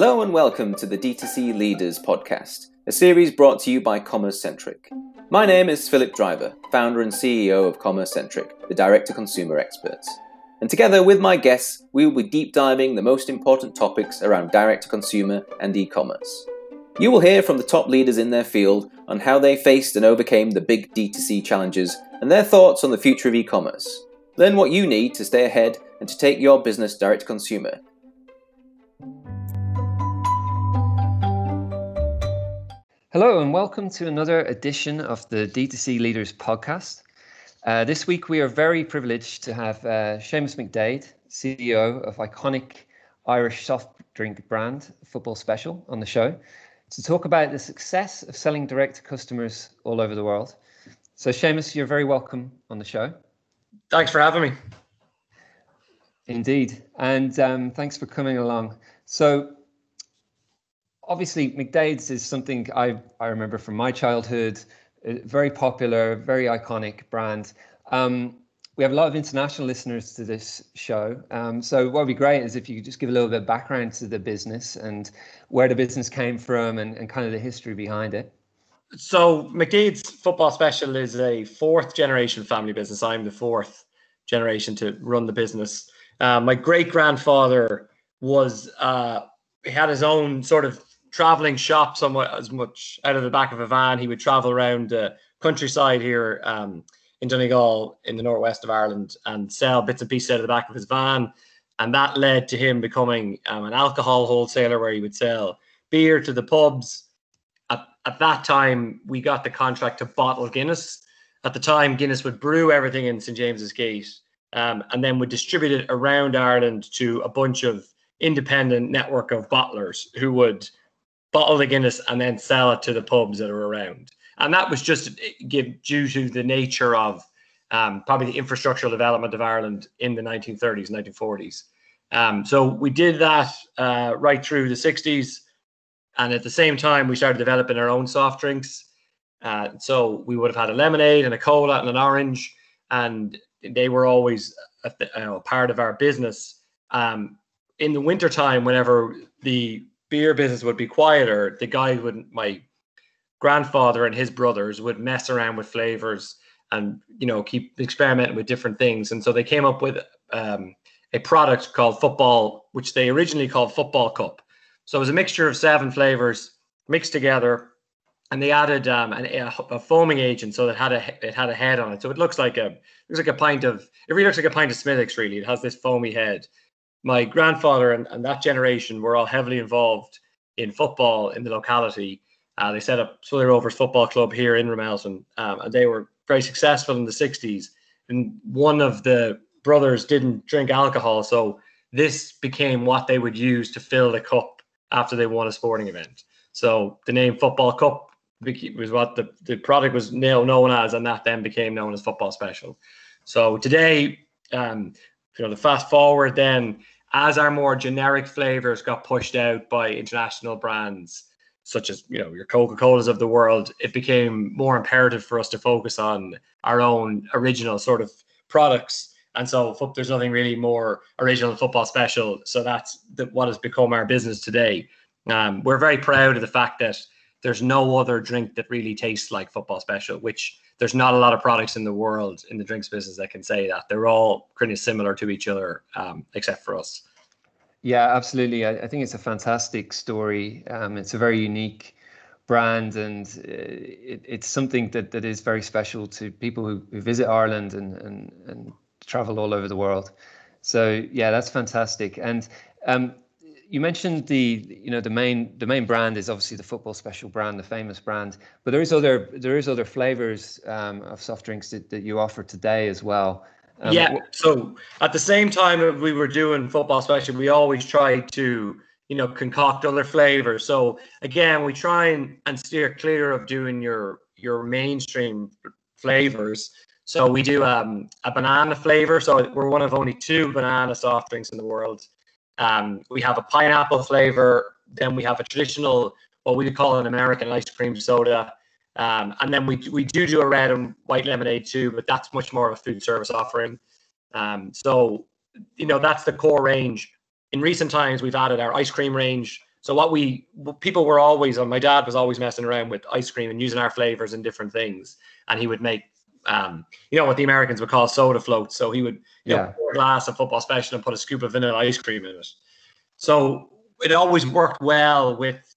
Hello and welcome to the D2C Leaders podcast, a series brought to you by Commerce Centric. My name is Philip Driver, founder and CEO of Commerce Centric, the direct to consumer experts. And together with my guests, we will be deep diving the most important topics around direct to consumer and e commerce. You will hear from the top leaders in their field on how they faced and overcame the big D2C challenges and their thoughts on the future of e commerce. Learn what you need to stay ahead and to take your business direct to consumer Hello, and welcome to another edition of the D2C Leaders podcast. Uh, this week, we are very privileged to have uh, Seamus McDade, CEO of iconic Irish soft drink brand Football Special, on the show to talk about the success of selling direct to customers all over the world. So, Seamus, you're very welcome on the show. Thanks for having me. Indeed. And um, thanks for coming along. So, obviously McDade's is something I I remember from my childhood. Very popular, very iconic brand. Um, we have a lot of international listeners to this show. Um, so what would be great is if you could just give a little bit of background to the business and where the business came from and, and kind of the history behind it. So McDade's Football Special is a fourth generation family business. I'm the fourth generation to run the business. Uh, my great grandfather was uh, he had his own sort of traveling shop somewhat as much out of the back of a van. He would travel around the countryside here um, in Donegal in the northwest of Ireland and sell bits and pieces out of the back of his van. And that led to him becoming um, an alcohol wholesaler where he would sell beer to the pubs. At, at that time, we got the contract to bottle Guinness. At the time, Guinness would brew everything in St. James's Gate um, and then would distribute it around Ireland to a bunch of independent network of bottlers who would bottle the Guinness and then sell it to the pubs that are around. And that was just give due to the nature of um, probably the infrastructural development of Ireland in the 1930s, 1940s. Um, so we did that uh, right through the 60s. And at the same time, we started developing our own soft drinks. Uh, so we would have had a lemonade and a cola and an orange, and they were always a, you know, part of our business. Um, in the wintertime, whenever the beer business would be quieter, the guy would my grandfather and his brothers would mess around with flavors and you know keep experimenting with different things. And so they came up with um, a product called Football, which they originally called Football Cup. So it was a mixture of seven flavors mixed together, and they added um, an, a, a, foaming agent so it had a it had a head on it. So it looks like a it looks like a pint of it really looks like a pint of Smithwick's. Really, it has this foamy head my grandfather and, and that generation were all heavily involved in football in the locality. Uh, they set up Swilly Rovers Football Club here in Ramelton, um, and they were very successful in the 60s. And one of the brothers didn't drink alcohol, so this became what they would use to fill the cup after they won a sporting event. So the name Football Cup was what the, the product was now known as, and that then became known as Football Special. So today, um, you know, the fast forward then as our more generic flavors got pushed out by international brands such as you know your coca-colas of the world it became more imperative for us to focus on our own original sort of products. And so there's nothing really more original football special. So that's the, what has become our business today. Um, we're very proud of the fact that there's no other drink that really tastes like football special which there's not a lot of products in the world in the drinks business that can say that. They're all pretty similar to each other, um, except for us. Yeah, absolutely. I, I think it's a fantastic story. Um, it's a very unique brand, and uh, it, it's something that, that is very special to people who, who visit Ireland and, and, and travel all over the world. So yeah, that's fantastic. And um, you mentioned the you know the main the main brand is obviously the football special brand, the famous brand, but there is other there is other flavors um, of soft drinks that, that you offer today as well. Um, yeah. So at the same time we were doing football special, we always tried to you know concoct other flavors. So again, we try and, and steer clear of doing your your mainstream flavors. So we do um, a banana flavor. So we're one of only two banana soft drinks in the world. Um, we have a pineapple flavor. Then we have a traditional, what we call an American ice cream soda. Um, and then we, we do do a red and white lemonade too, but that's much more of a food service offering. Um, so, you know, that's the core range. In recent times, we've added our ice cream range, So what we people were always. My dad was always messing around with ice cream and using our flavors and different things, and he would make. Um, you know what the Americans would call soda float. So he would, you yeah. know, pour a glass of football special and put a scoop of vanilla ice cream in it. So it always worked well with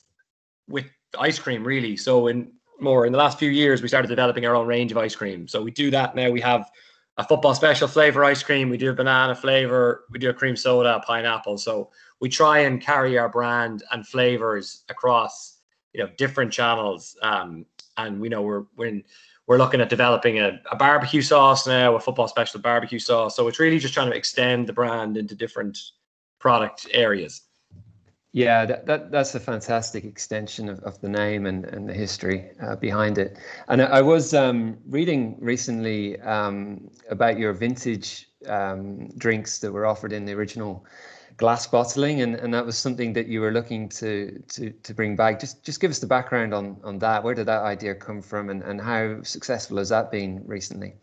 with ice cream, really. So in more in the last few years, we started developing our own range of ice cream. So we do that now. We have a football special flavor ice cream. We do a banana flavor. We do a cream soda, pineapple. So we try and carry our brand and flavors across, you know, different channels. Um, and we know we're we're we're looking at developing a, a barbecue sauce now, a football special barbecue sauce. So it's really just trying to extend the brand into different product areas. Yeah, that, that that's a fantastic extension of, of the name and, and the history uh, behind it. And I, I was um, reading recently um, about your vintage um, drinks that were offered in the original glass bottling, and, and that was something that you were looking to to to bring back. Just just give us the background on on that. Where did that idea come from, and, and how successful has that been recently?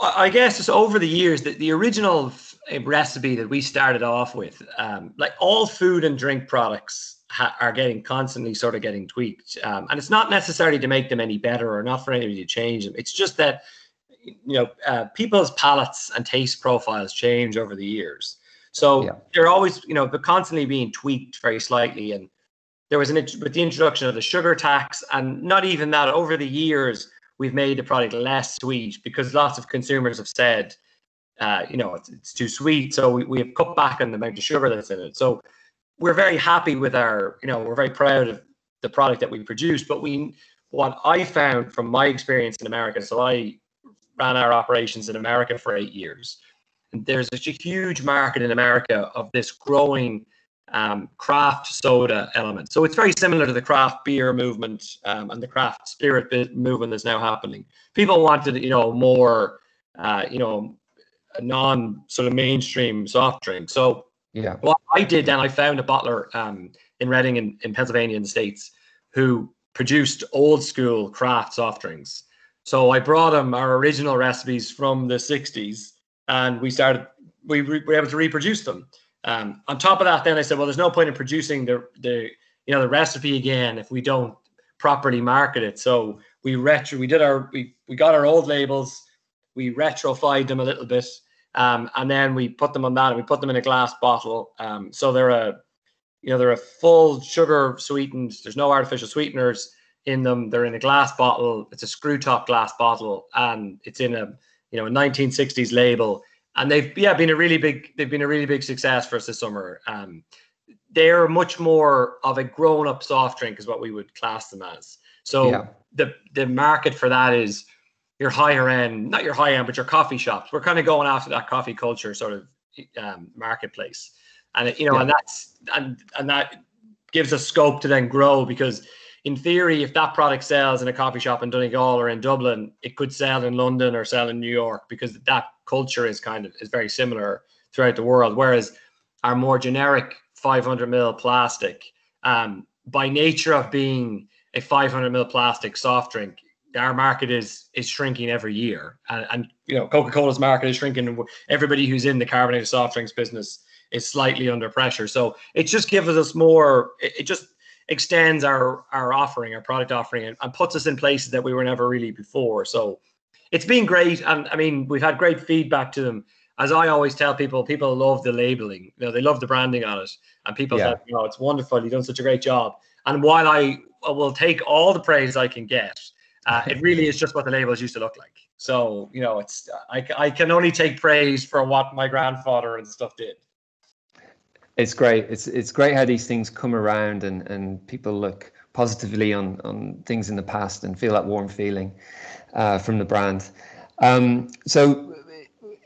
I guess just over the years, the, the original recipe that we started off with, um, like all food and drink products ha- are getting constantly sort of getting tweaked. Um, and it's not necessarily to make them any better or not for anybody to change them. It's just that, you know, uh, people's palates and taste profiles change over the years. So yeah. they're always, you know, they're constantly being tweaked very slightly. And there was an, with the introduction of the sugar tax and not even that over the years, we've made the product less sweet because lots of consumers have said, uh, you know, it's, it's too sweet. So we, we have cut back on the amount of sugar that's in it. So we're very happy with our, you know, we're very proud of the product that we produce. But we, what I found from my experience in America, so I ran our operations in America for eight years. And there's such a huge market in America of this growing um, craft soda element. So it's very similar to the craft beer movement um, and the craft spirit movement that's now happening. People wanted, you know, more, uh, you know, non sort of mainstream soft drink. So yeah, what I did then, I found a bottler um, in Reading in, in Pennsylvania in the States who produced old school craft soft drinks. So I brought him our original recipes from the 60s and we started, we re- were able to reproduce them. Um, on top of that, then I said, well, there's no point in producing the the you know the recipe again if we don't properly market it. So we retro, we did our we we got our old labels, we retrofied them a little bit, um, and then we put them on that and we put them in a glass bottle. Um, so they're a you know they're a full sugar sweetened. There's no artificial sweeteners in them. They're in a glass bottle. It's a screw top glass bottle, and it's in a you know a 1960s label and they've yeah been a really big they've been a really big success for us this summer. Um, they're much more of a grown up soft drink is what we would class them as. So yeah. the the market for that is your higher end, not your high end, but your coffee shops. We're kind of going after that coffee culture sort of um, marketplace, and you know, yeah. and that's and and that gives us scope to then grow because in theory, if that product sells in a coffee shop in Donegal or in Dublin, it could sell in London or sell in New York because that culture is kind of is very similar throughout the world. Whereas our more generic 500 ml plastic, um, by nature of being a 500 ml plastic soft drink, our market is is shrinking every year, and, and you know Coca Cola's market is shrinking. Everybody who's in the carbonated soft drinks business is slightly under pressure. So it just gives us more. It, it just extends our our offering, our product offering, and, and, puts us in places that we were never really before. So it's been great, and I mean we've had great feedback to them. As I always tell people, people love the labeling. You know, they love the branding on it, and people yeah. say, "You know, it's wonderful. You've done such a great job." And while I will take all the praise I can get, uh, it really is just what the labels used to look like. So you know, it's I, I can only take praise for what my grandfather and stuff did. It's great. It's it's great how these things come around and, and people look positively on, on things in the past and feel that warm feeling uh, from the brand. Um, so,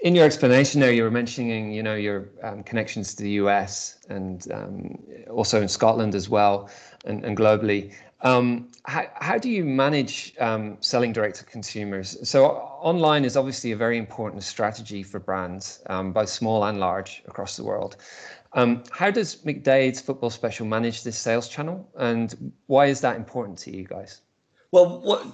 in your explanation there, you were mentioning you know your um, connections to the US and um, also in Scotland as well and, and globally. Um, how, how do you manage um, selling direct to consumers? So online is obviously a very important strategy for brands, um, both small and large across the world. Um, how does McDade's football special manage this sales channel, and why is that important to you guys? Well, what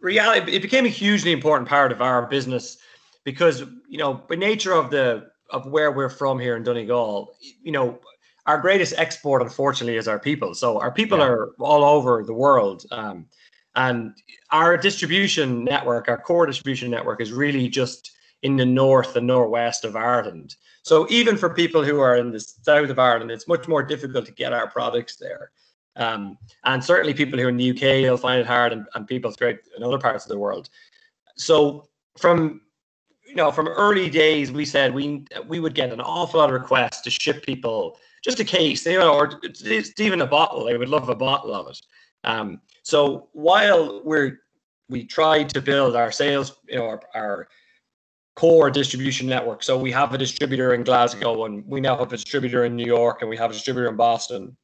reality it became a hugely important part of our business because you know by nature of the of where we're from here in Donegal, you know our greatest export, unfortunately, is our people. So our people yeah. are all over the world. Um, and our distribution network, our core distribution network, is really just in the north and northwest of Ireland. So even for people who are in the south of Ireland, it's much more difficult to get our products there. Um, and certainly people who are in the UK will find it hard, and, and people throughout in other parts of the world. So from you know from early days, we said we we would get an awful lot of requests to ship people just a case, you know, or even a bottle. They would love a bottle of it. Um, so while we're we tried to build our sales, you know, our, our core distribution network. So we have a distributor in Glasgow, and we now have a distributor in New York, and we have a distributor in Boston.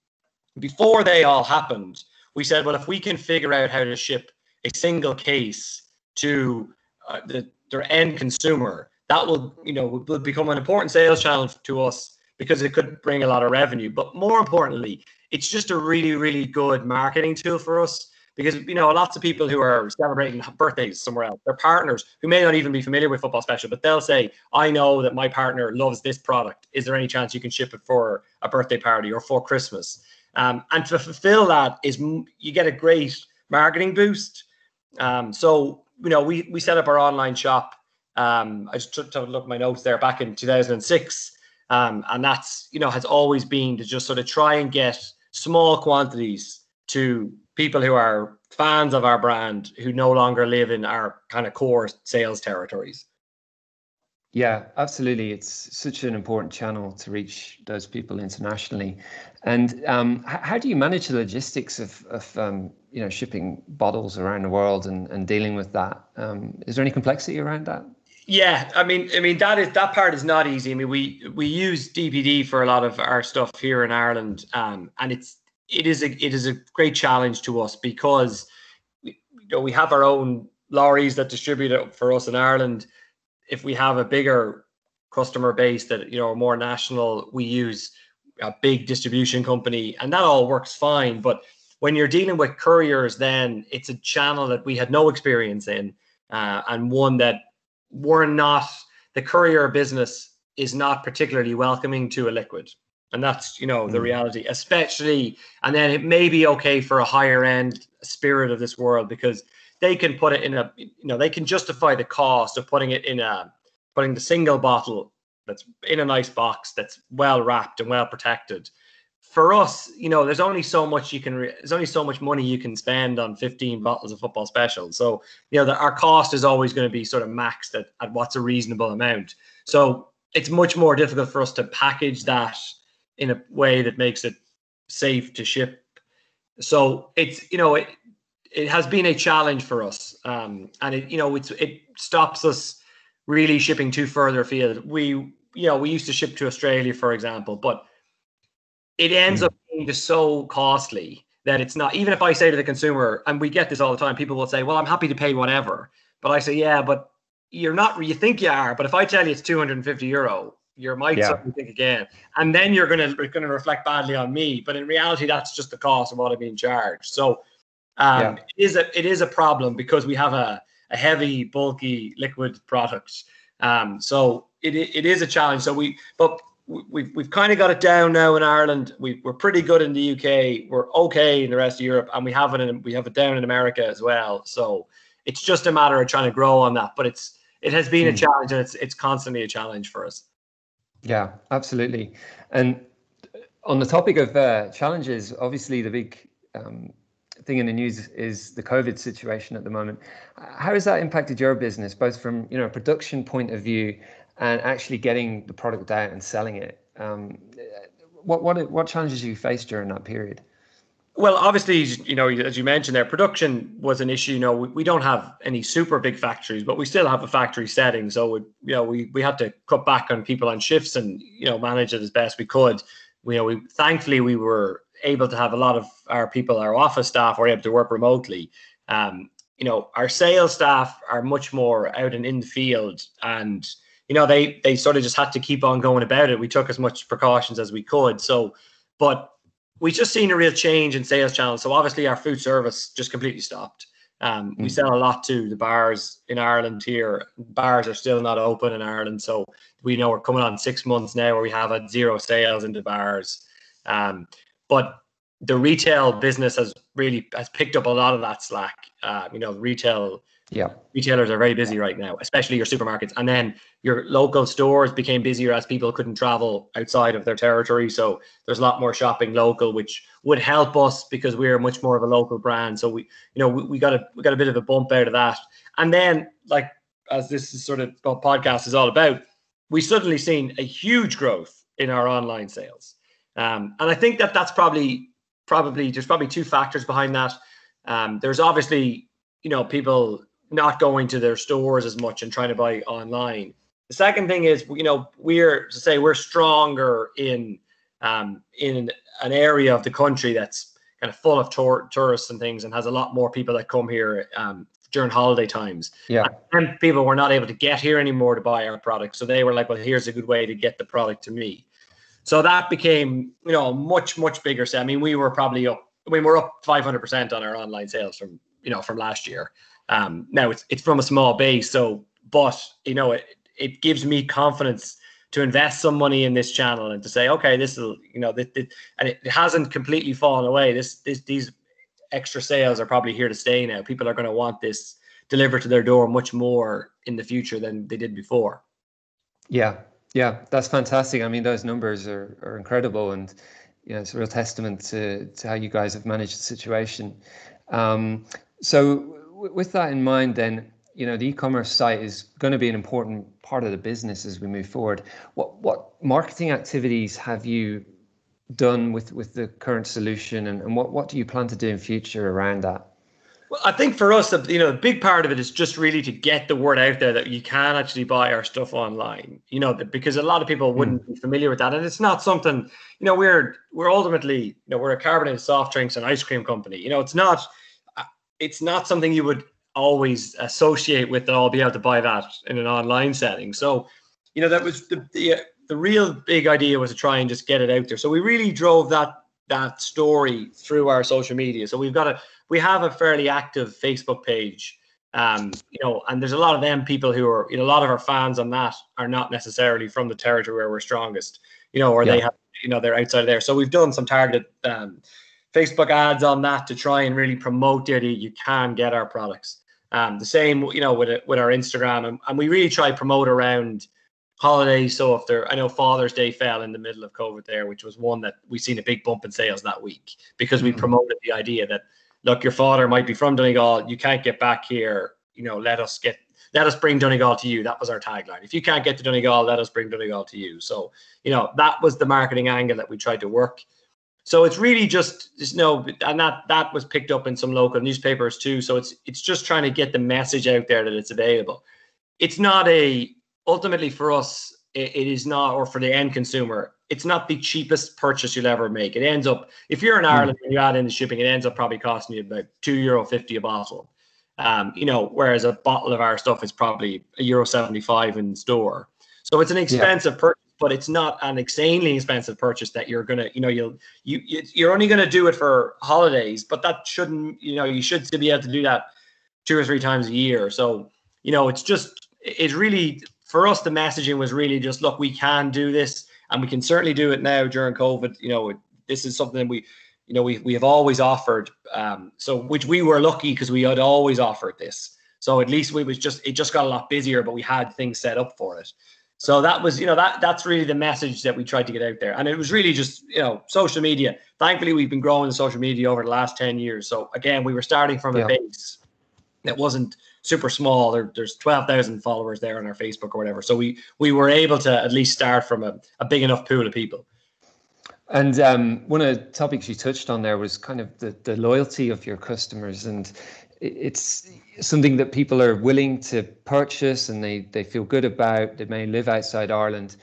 Before they all happened, we said, well, if we can figure out how to ship a single case to uh, the, their end consumer, that will, you know, will become an important sales channel to us because it could bring a lot of revenue. But more importantly, it's just a really, really good marketing tool for us because you know lots of people who are celebrating birthdays somewhere else, their partners who may not even be familiar with football special, but they'll say, "I know that my partner loves this product. Is there any chance you can ship it for a birthday party or for Christmas?" Um, and to fulfill that is you get a great marketing boost. Um, so you know we we set up our online shop. Um, I just took a look at my notes there back in 2006. Um, and that's you know has always been to just sort of try and get small quantities to people who are fans of our brand who no longer live in our kind of core sales territories. Yeah, absolutely. It's such an important channel to reach those people internationally. And um, how do you manage the logistics of, of um, you know shipping bottles around the world and, and dealing with that? Um, is there any complexity around that? Yeah, I mean, I mean that is that part is not easy. I mean, we we use DPD for a lot of our stuff here in Ireland, um, and it's it is a it is a great challenge to us because we, you know we have our own lorries that distribute it for us in Ireland. If we have a bigger customer base that you know are more national, we use a big distribution company, and that all works fine. But when you're dealing with couriers, then it's a channel that we had no experience in, uh, and one that we're not. The courier business is not particularly welcoming to a liquid and that's you know the mm. reality especially and then it may be okay for a higher end spirit of this world because they can put it in a you know they can justify the cost of putting it in a putting the single bottle that's in a nice box that's well wrapped and well protected. For us you know there's only so much you can re- there's only so much money you can spend on 15 bottles of football special so you know the, our cost is always going to be sort of maxed at, at what's a reasonable amount. So it's much more difficult for us to package that in a way that makes it safe to ship. So it's you know it it has been a challenge for us, um, and it you know it's it stops us really shipping too further afield. We you know we used to ship to Australia, for example, but it ends mm. up being just so costly that it's not even if I say to the consumer, and we get this all the time, people will say, "Well, I'm happy to pay whatever," but I say, "Yeah, but you're not. You think you are, but if I tell you it's 250 euro, you might yeah. suddenly think again, and then you're going to going to reflect badly on me. But in reality, that's just the cost of what I'm being charged. So um, yeah. it is a it is a problem because we have a, a heavy, bulky liquid product. Um, so it it is a challenge. So we but we've we've kind of got it down now in Ireland. We we're pretty good in the UK. We're okay in the rest of Europe, and we have it in we have it down in America as well. So it's just a matter of trying to grow on that. But it's it has been mm. a hmm. challenge, and it's it's constantly a challenge for us. Yeah, absolutely. And on the topic of uh, challenges, obviously the big um, thing in the news is the COVID situation at the moment. How has that impacted your business, both from you know a production point of view and actually getting the product out and selling it? Um, what what what challenges you faced during that period? Well, obviously, you know, as you mentioned there, production was an issue. You know, we, we don't have any super big factories, but we still have a factory setting. So, we, you know, we, we had to cut back on people on shifts and, you know, manage it as best we could. You know, we thankfully we were able to have a lot of our people, our office staff were able to work remotely. Um, you know, our sales staff are much more out and in the field and, you know, they, they sort of just had to keep on going about it. We took as much precautions as we could. So, but we just seen a real change in sales channels. So obviously our food service just completely stopped. Um, we mm. sell a lot to the bars in Ireland here. Bars are still not open in Ireland, so we know we're coming on six months now where we have had zero sales into bars. Um, but the retail business has really has picked up a lot of that slack. Uh, you know, retail yeah retailers are very busy right now, especially your supermarkets. And then your local stores became busier as people couldn't travel outside of their territory. So there's a lot more shopping local, which would help us because we're much more of a local brand. So we, you know, we, we got a we got a bit of a bump out of that. And then, like as this is sort of what podcast is all about, we suddenly seen a huge growth in our online sales. Um, and I think that that's probably probably there's probably two factors behind that. Um, there's obviously you know people not going to their stores as much and trying to buy online. The second thing is, you know, we're to say we're stronger in um, in an area of the country that's kind of full of tour, tourists and things, and has a lot more people that come here um, during holiday times. Yeah, and people were not able to get here anymore to buy our product, so they were like, "Well, here's a good way to get the product to me." So that became, you know, much much bigger. So I mean, we were probably up. I mean, we're up 500 percent on our online sales from you know from last year. Um, now it's it's from a small base, so but you know it it gives me confidence to invest some money in this channel and to say, okay, this is you know, this, and it hasn't completely fallen away. This this these extra sales are probably here to stay now. People are going to want this delivered to their door much more in the future than they did before. Yeah, yeah, that's fantastic. I mean, those numbers are, are incredible, and you know, it's a real testament to, to how you guys have managed the situation. Um, so with that in mind, then you know the e-commerce site is going to be an important part of the business as we move forward. What what marketing activities have you done with with the current solution, and, and what what do you plan to do in future around that? Well, I think for us, you know, the big part of it is just really to get the word out there that you can actually buy our stuff online. You know, because a lot of people wouldn't mm. be familiar with that, and it's not something. You know, we're we're ultimately, you know, we're a carbonated soft drinks and ice cream company. You know, it's not it's not something you would always associate with that I'll be able to buy that in an online setting. So, you know, that was the, the the real big idea was to try and just get it out there. So we really drove that that story through our social media. So we've got a we have a fairly active Facebook page. Um, you know, and there's a lot of them people who are, you know, a lot of our fans on that are not necessarily from the territory where we're strongest, you know, or yeah. they have, you know, they're outside of there. So we've done some targeted um, Facebook ads on that to try and really promote that you can get our products. Um, the same, you know, with it, with our Instagram, and, and we really try promote around holidays. So if there, I know Father's Day fell in the middle of COVID there, which was one that we seen a big bump in sales that week because we mm-hmm. promoted the idea that look, your father might be from Donegal, you can't get back here. You know, let us get let us bring Donegal to you. That was our tagline. If you can't get to Donegal, let us bring Donegal to you. So, you know, that was the marketing angle that we tried to work. So it's really just just no, and that that was picked up in some local newspapers too. So it's it's just trying to get the message out there that it's available. It's not a ultimately for us. it, it is not, or for the end consumer, it's not the cheapest purchase you'll ever make. It ends up if you're in hmm. Ireland and you add in the shipping, it ends up probably costing you about two euro fifty a bottle. Um, you know, whereas a bottle of our stuff is probably a euro seventy five in store. So it's an expensive yeah. purchase but it's not an insanely expensive purchase that you're gonna, you know, you'll you you're only gonna do it for holidays, but that shouldn't, you know, you should still be able to do that two or three times a year. So, you know, it's just it's really for us the messaging was really just look, we can do this and we can certainly do it now during COVID. You know, this is something we you know we we have always offered um so which we were lucky because we had always offered this so at least we was just it just got a lot busier but we had things set up for it so that was, you know, that that's really the message that we tried to get out there. And it was really just, you know, social media. Thankfully, we've been growing the social media over the last 10 years. So again, we were starting from a base that wasn't super small. There, there's 12,000 followers there on our Facebook or whatever. So we we were able to at least start from a, a big enough pool of people. And um, one of the topics you touched on there was kind of the, the loyalty of your customers. And it's something that people are willing to purchase and they, they feel good about. They may live outside Ireland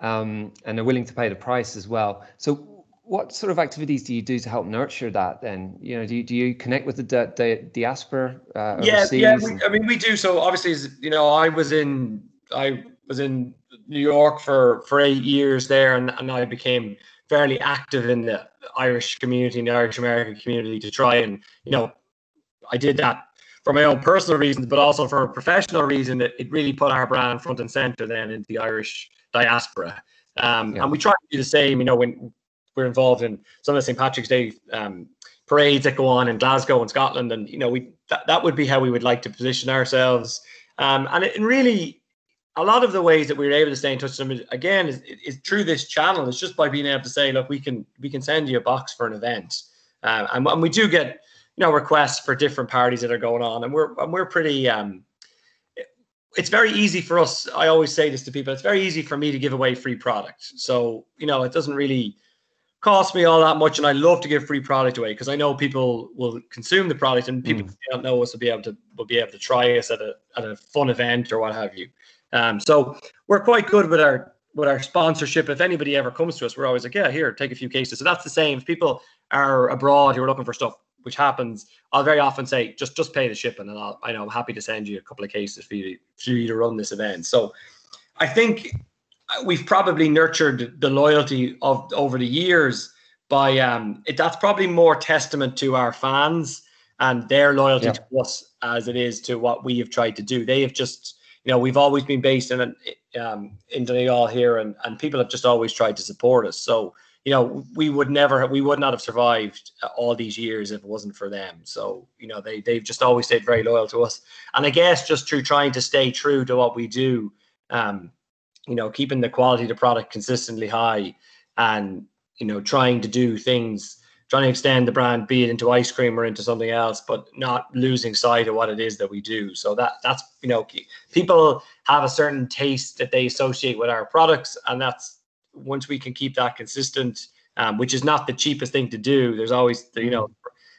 um, and they're willing to pay the price as well. So, what sort of activities do you do to help nurture that? Then, you know, do you, do you connect with the, the diaspora? Uh, yeah, yeah. We, I mean, we do. So obviously, you know, I was in I was in New York for for eight years there, and, and I became fairly active in the Irish community, in the Irish American community, to try and you know I did that for my own personal reasons, but also for a professional reason. That it really put our brand front and center then into the Irish diaspora. Um, yeah. And we try to do the same. You know, when we're involved in some of the St Patrick's Day um, parades that go on in Glasgow and Scotland, and you know we that, that would be how we would like to position ourselves. Um, and, it, and really, a lot of the ways that we are able to stay in touch with them again is, is through this channel. It's just by being able to say, look, we can we can send you a box for an event, uh, and, and we do get you know requests for different parties that are going on, and we're and we're pretty. Um, it's very easy for us. I always say this to people. It's very easy for me to give away free product. So you know, it doesn't really cost me all that much, and I love to give free product away because I know people will consume the product, and people mm. don't know us will be able to will be able to try us at a at a fun event or what have you. Um, so we're quite good with our with our sponsorship. If anybody ever comes to us, we're always like, yeah, here, take a few cases. So that's the same. If people are abroad who are looking for stuff, which happens, I'll very often say, just just pay the shipping, and I'll I know I'm happy to send you a couple of cases for you to, for you to run this event. So I think we've probably nurtured the loyalty of over the years by um it, that's probably more testament to our fans and their loyalty yeah. to us as it is to what we have tried to do. They have just you know, we've always been based in um, in Donegal here, and and people have just always tried to support us. So you know, we would never, we would not have survived all these years if it wasn't for them. So you know, they they've just always stayed very loyal to us, and I guess just through trying to stay true to what we do, um, you know, keeping the quality of the product consistently high, and you know, trying to do things trying to extend the brand, be it into ice cream or into something else, but not losing sight of what it is that we do. So that that's you know, people have a certain taste that they associate with our products, and that's once we can keep that consistent, um, which is not the cheapest thing to do. There's always you know.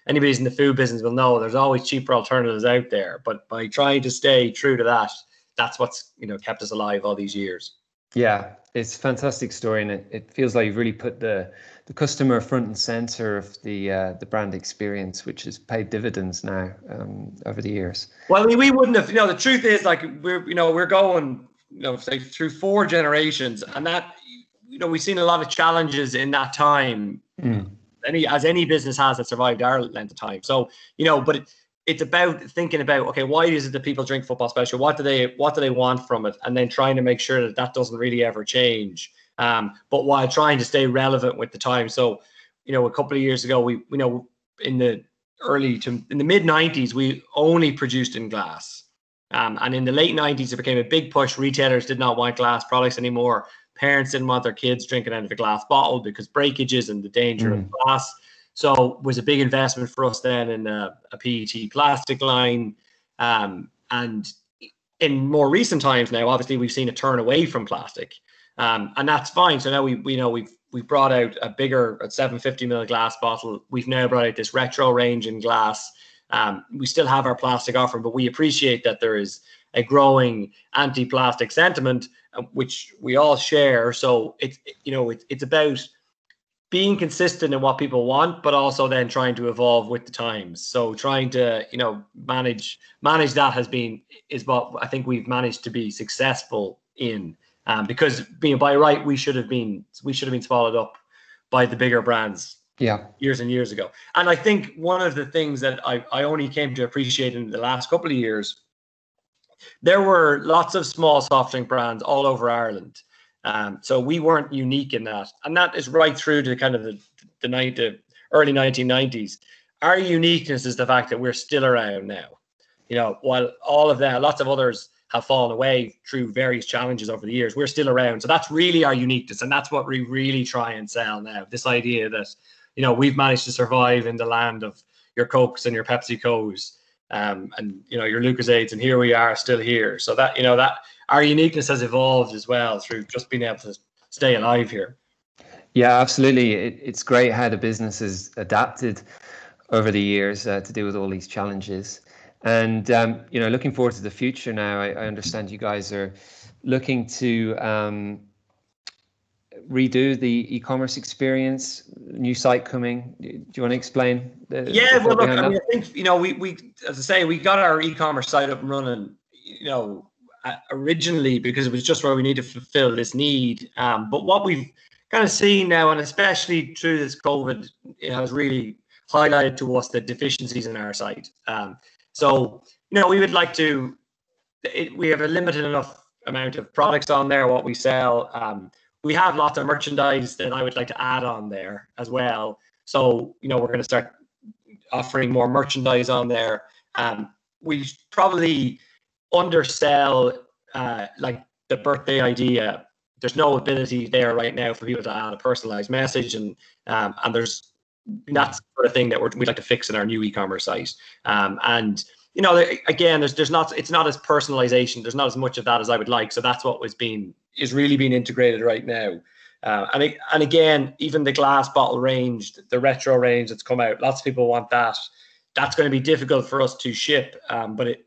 Anybody's in the food business will know there's always cheaper alternatives out there, but by trying to stay true to that, that's what's you know kept us alive all these years. Yeah, it's a fantastic story, and it, it feels like you've really put the the customer front and center of the uh, the brand experience, which has paid dividends now um, over the years. Well, I mean, we wouldn't have. You know, the truth is, like we're you know we're going you know say through four generations, and that know we've seen a lot of challenges in that time. Mm. Any as any business has that survived our length of time. So you know, but. It, it's about thinking about okay why is it that people drink football special what do they what do they want from it and then trying to make sure that that doesn't really ever change um, but while trying to stay relevant with the time. So, you know, a couple of years ago, we, you know, in the early to in the mid 90s, we only produced in glass. Um, and in the late 90s, it became a big push. Retailers did not want glass products anymore. Parents didn't want their kids drinking out of a glass bottle because breakages and the danger mm. of glass. So it was a big investment for us then in a, a PET plastic line. Um, and in more recent times now, obviously, we've seen a turn away from plastic um, and that's fine. So now we we know we've we brought out a bigger 750 ml glass bottle. We've now brought out this retro range in glass. Um, we still have our plastic offering, but we appreciate that there is a growing anti-plastic sentiment, uh, which we all share. So it's you know it's it's about being consistent in what people want, but also then trying to evolve with the times. So trying to you know manage manage that has been is what I think we've managed to be successful in um, because being by right we should have been we should have been swallowed up by the bigger brands yeah years and years ago and i think one of the things that i, I only came to appreciate in the last couple of years there were lots of small soft drink brands all over ireland um, so we weren't unique in that and that is right through to kind of the the, the early 1990s our uniqueness is the fact that we're still around now you know while all of that lots of others have fallen away through various challenges over the years. We're still around. So that's really our uniqueness. And that's what we really try and sell now. This idea that, you know, we've managed to survive in the land of your Cokes and your PepsiCos um, and, you know, your Lucozades. And here we are still here. So that, you know, that our uniqueness has evolved as well through just being able to stay alive here. Yeah, absolutely. It, it's great how the business has adapted over the years uh, to deal with all these challenges. And um, you know, looking forward to the future now. I, I understand you guys are looking to um, redo the e-commerce experience. New site coming. Do you want to explain? The, yeah, the well, look, I, mean, I think you know, we we as I say, we got our e-commerce site up and running. You know, originally because it was just where we need to fulfill this need. Um, but what we've kind of seen now, and especially through this COVID, it has really highlighted to us the deficiencies in our site. Um, so, you know, we would like to, it, we have a limited enough amount of products on there, what we sell. Um, we have lots of merchandise that I would like to add on there as well. So you know we're going to start offering more merchandise on there. Um, we probably undersell uh, like the birthday idea. There's no ability there right now for people to add a personalized message, and um, and there's that's the sort of thing that we'd like to fix in our new e-commerce site. Um, and you know, again, there's there's not it's not as personalization. There's not as much of that as I would like. So that's what was being is really being integrated right now. Uh, and and again, even the glass bottle range, the retro range that's come out, lots of people want that. That's going to be difficult for us to ship. Um, but it,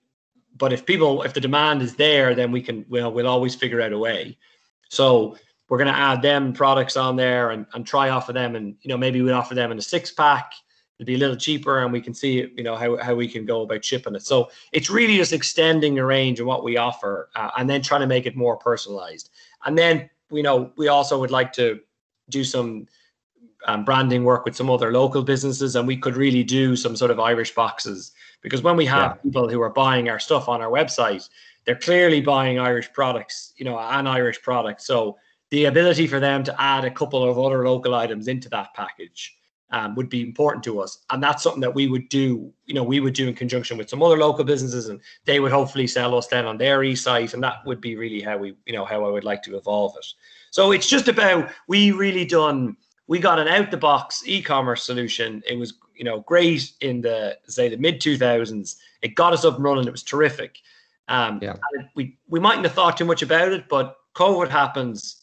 but if people, if the demand is there, then we can, we'll, we'll always figure out a way. So we're going to add them products on there and, and try offer them, and you know maybe we offer them in a six pack. It'll be a little cheaper, and we can see you know how how we can go about shipping it. So it's really just extending the range and what we offer, uh, and then trying to make it more personalized. And then you know, we also would like to do some um, branding work with some other local businesses, and we could really do some sort of Irish boxes because when we have yeah. people who are buying our stuff on our website, they're clearly buying Irish products, you know, an Irish product. So the ability for them to add a couple of other local items into that package um, would be important to us. And that's something that we would do, you know, we would do in conjunction with some other local businesses and they would hopefully sell us then on their e-site. And that would be really how we, you know, how I would like to evolve it. So it's just about, we really done, we got an out the box e-commerce solution. It was, you know, great in the, say the mid 2000s. It got us up and running. It was terrific. Um, yeah. we, we mightn't have thought too much about it, but COVID happens,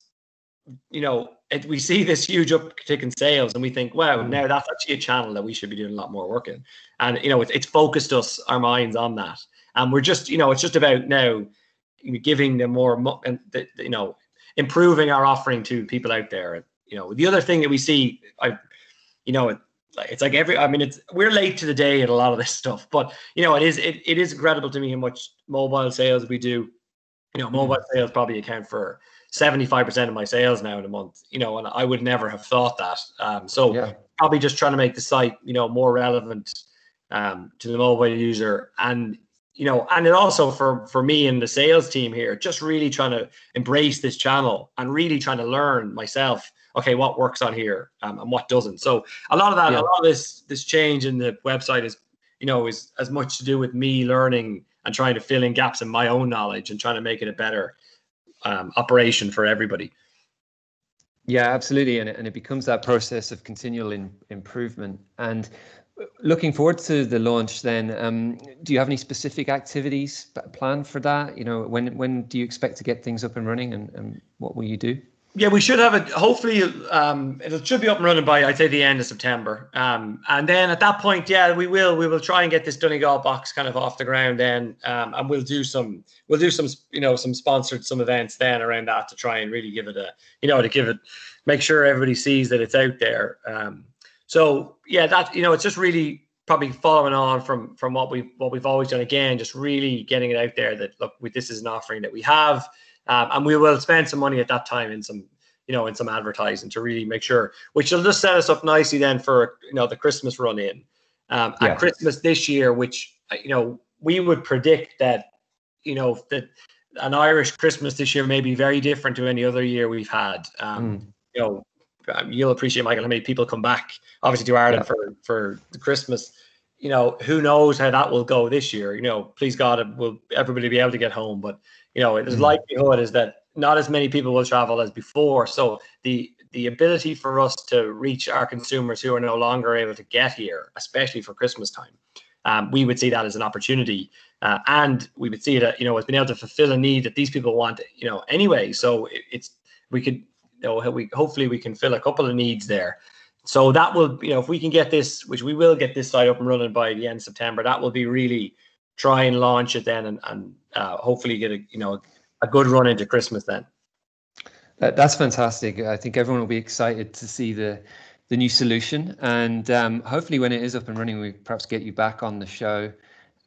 you know, it, we see this huge uptick in sales and we think, wow, mm. now that's actually a channel that we should be doing a lot more work in. And, you know, it's, it's focused us, our minds on that. And we're just, you know, it's just about now giving them more, and you know, improving our offering to people out there. You know, the other thing that we see, I, you know, it's like every, I mean, it's, we're late to the day in a lot of this stuff, but, you know, it is, it, it is incredible to me how much mobile sales we do. You know, mobile mm. sales probably account for 75% of my sales now in a month, you know, and I would never have thought that. Um, so yeah. probably just trying to make the site, you know, more relevant um, to the mobile user and, you know, and it also for, for me and the sales team here, just really trying to embrace this channel and really trying to learn myself, okay, what works on here um, and what doesn't. So a lot of that, yeah. a lot of this, this change in the website is, you know, is as much to do with me learning and trying to fill in gaps in my own knowledge and trying to make it a better um, operation for everybody. Yeah, absolutely, and it, and it becomes that process of continual in, improvement. And looking forward to the launch, then, um, do you have any specific activities planned for that? You know, when when do you expect to get things up and running, and, and what will you do? Yeah, we should have it. Hopefully, um, it should be up and running by I'd say the end of September. Um, and then at that point, yeah, we will we will try and get this Donegal box kind of off the ground then, um, and we'll do some we'll do some you know some sponsored some events then around that to try and really give it a you know to give it make sure everybody sees that it's out there. Um, so yeah, that you know it's just really probably following on from from what we've what we've always done again, just really getting it out there that look, we, this is an offering that we have um, and we will spend some money at that time in some, you know, in some advertising to really make sure, which will just set us up nicely then for, you know, the Christmas run in. Um, yeah. At Christmas this year, which, uh, you know, we would predict that, you know, that an Irish Christmas this year may be very different to any other year we've had. Um, mm. You know, um, you'll appreciate, Michael, how many people come back, obviously, to Ireland yeah. for, for the Christmas you know, who knows how that will go this year? You know, please God, will everybody be able to get home? But you know, the mm-hmm. likelihood is that not as many people will travel as before. So the the ability for us to reach our consumers who are no longer able to get here, especially for Christmas time, um, we would see that as an opportunity, uh, and we would see that, you know, as being able to fulfill a need that these people want, you know, anyway. So it, it's we could, you know, we hopefully we can fill a couple of needs there. So that will, you know, if we can get this, which we will get this site up and running by the end of September, that will be really try and launch it then and, and uh, hopefully get a you know a good run into Christmas then. That's fantastic. I think everyone will be excited to see the the new solution, and um, hopefully, when it is up and running, we perhaps get you back on the show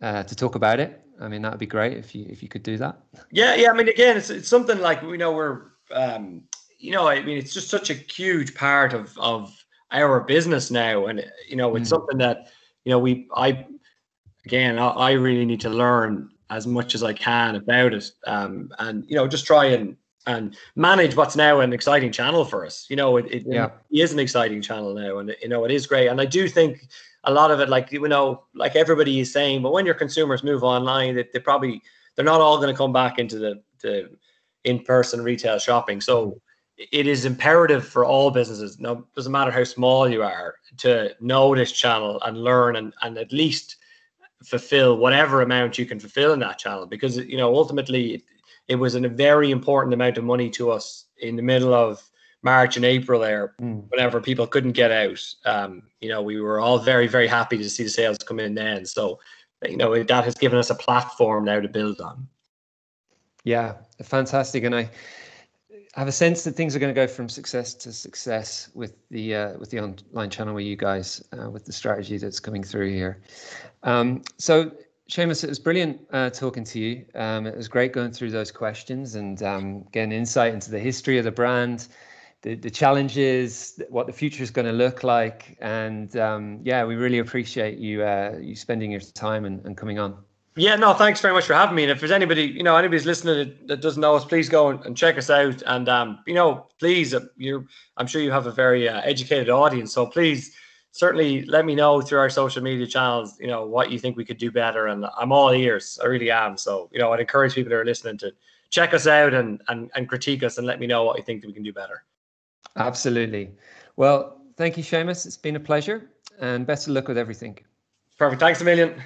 uh, to talk about it. I mean, that would be great if you if you could do that. Yeah, yeah. I mean, again, it's it's something like we know we're um, you know, I mean, it's just such a huge part of of our business now, and you know, it's mm. something that you know we I again I, I really need to learn as much as I can about it, um, and you know, just try and and manage what's now an exciting channel for us. You know, it, it, yeah. it is an exciting channel now, and you know it is great. And I do think a lot of it, like you know, like everybody is saying, but when your consumers move online, they, they probably they're not all going to come back into the the in-person retail shopping. So it is imperative for all businesses. No, doesn't matter how small you are, to know this channel and learn and and at least fulfill whatever amount you can fulfill in that channel because you know ultimately it, it was a very important amount of money to us in the middle of March and April there, mm. whenever people couldn't get out. Um, you know, we were all very, very happy to see the sales come in then. So, you know, that has given us a platform now to build on. Yeah, fantastic. And I have a sense that things are going to go from success to success with the uh, with the online channel with you guys, uh, with the strategy that's coming through here. Um, so Seamus, it was brilliant uh, talking to you. Um, it was great going through those questions and um, getting insight into the history of the brand, the, the challenges, what the future is going to look like. And um, yeah, we really appreciate you uh, you spending your time and, and, coming on. Yeah, no, thanks very much for having me. And if there's anybody, you know, anybody's listening that, doesn't know us, please go and, and check us out. And um, you know, please, uh, you, I'm sure you have a very uh, educated audience, so please certainly let me know through our social media channels, you know, what you think we could do better. And I'm all ears. I really am. So, you know, I'd encourage people that are listening to check us out and and, and critique us and let me know what you think that we can do better. Absolutely. Well, thank you, Seamus. It's been a pleasure and best of luck with everything. Perfect. Thanks a million.